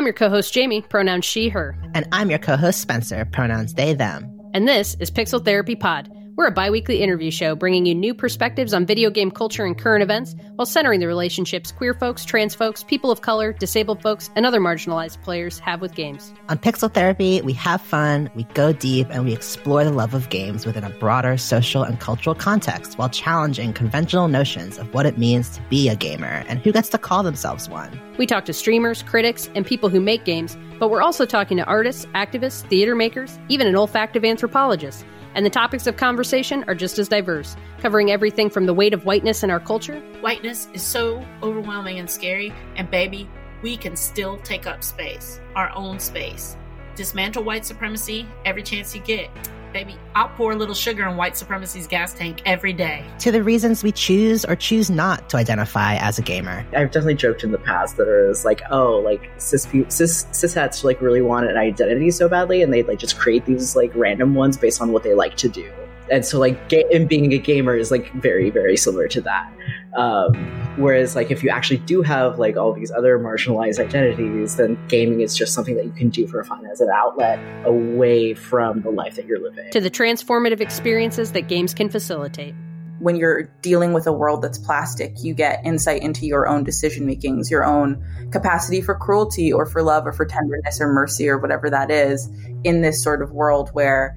I'm your co host, Jamie, pronouns she, her. And I'm your co host, Spencer, pronouns they, them. And this is Pixel Therapy Pod. We're a bi weekly interview show bringing you new perspectives on video game culture and current events while centering the relationships queer folks, trans folks, people of color, disabled folks, and other marginalized players have with games. On Pixel Therapy, we have fun, we go deep, and we explore the love of games within a broader social and cultural context while challenging conventional notions of what it means to be a gamer and who gets to call themselves one. We talk to streamers, critics, and people who make games, but we're also talking to artists, activists, theater makers, even an olfactive anthropologist and the topics of conversation are just as diverse, covering everything from the weight of whiteness in our culture. Whiteness is so overwhelming and scary, and baby, we can still take up space, our own space. Dismantle white supremacy every chance you get. Baby, I'll pour a little sugar in white supremacy's gas tank every day. To the reasons we choose or choose not to identify as a gamer. I've definitely joked in the past that it was like, oh, like cis cis cishets like really want an identity so badly, and they like just create these like random ones based on what they like to do and so like ga- and being a gamer is like very very similar to that um, whereas like if you actually do have like all these other marginalized identities then gaming is just something that you can do for fun as an outlet away from the life that you're living to the transformative experiences that games can facilitate when you're dealing with a world that's plastic, you get insight into your own decision makings, your own capacity for cruelty or for love or for tenderness or mercy or whatever that is in this sort of world where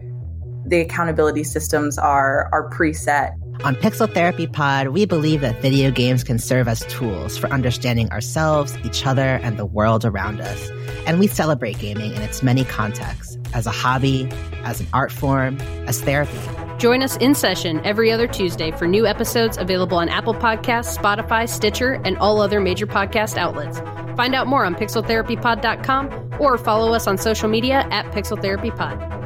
the accountability systems are are preset. On Pixel Therapy Pod, we believe that video games can serve as tools for understanding ourselves, each other, and the world around us. And we celebrate gaming in its many contexts as a hobby, as an art form, as therapy. Join us in session every other Tuesday for new episodes available on Apple Podcasts, Spotify, Stitcher, and all other major podcast outlets. Find out more on pixeltherapypod.com or follow us on social media at pixeltherapypod.